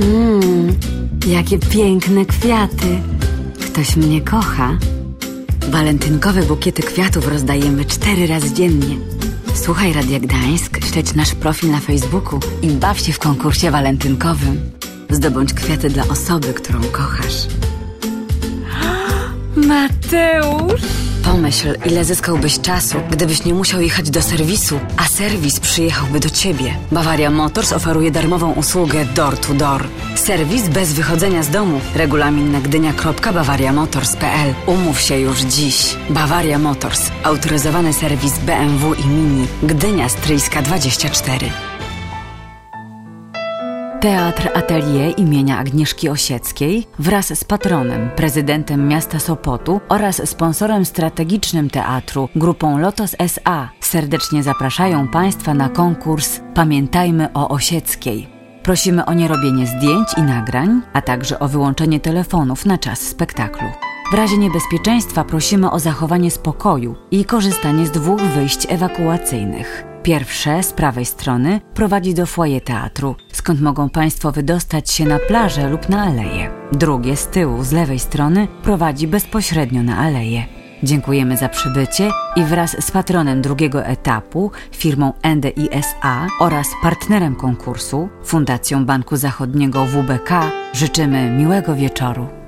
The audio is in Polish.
Mmm, jakie piękne kwiaty. Ktoś mnie kocha. Walentynkowe bukiety kwiatów rozdajemy cztery razy dziennie. Słuchaj Radia Gdańsk, śledź nasz profil na Facebooku i baw się w konkursie walentynkowym. Zdobądź kwiaty dla osoby, którą kochasz. Mateusz! Pomyśl, ile zyskałbyś czasu, gdybyś nie musiał jechać do serwisu, a serwis przyjechałby do ciebie. Bawaria Motors oferuje darmową usługę door to door. Serwis bez wychodzenia z domu. Regulamin na gdynia.bawariamotors.pl. Umów się już dziś. Bawaria Motors. Autoryzowany serwis BMW i Mini. Gdynia Stryjska 24. Teatr Atelier imienia Agnieszki Osieckiej wraz z patronem, prezydentem miasta Sopotu oraz sponsorem strategicznym teatru, grupą Lotos SA serdecznie zapraszają Państwa na konkurs Pamiętajmy o Osieckiej. Prosimy o nierobienie zdjęć i nagrań, a także o wyłączenie telefonów na czas spektaklu. W razie niebezpieczeństwa prosimy o zachowanie spokoju i korzystanie z dwóch wyjść ewakuacyjnych. Pierwsze z prawej strony prowadzi do foyer teatru, skąd mogą Państwo wydostać się na plażę lub na aleję. Drugie z tyłu, z lewej strony, prowadzi bezpośrednio na aleję. Dziękujemy za przybycie i wraz z patronem drugiego etapu, firmą NDISA oraz partnerem konkursu, Fundacją Banku Zachodniego WBK, życzymy miłego wieczoru.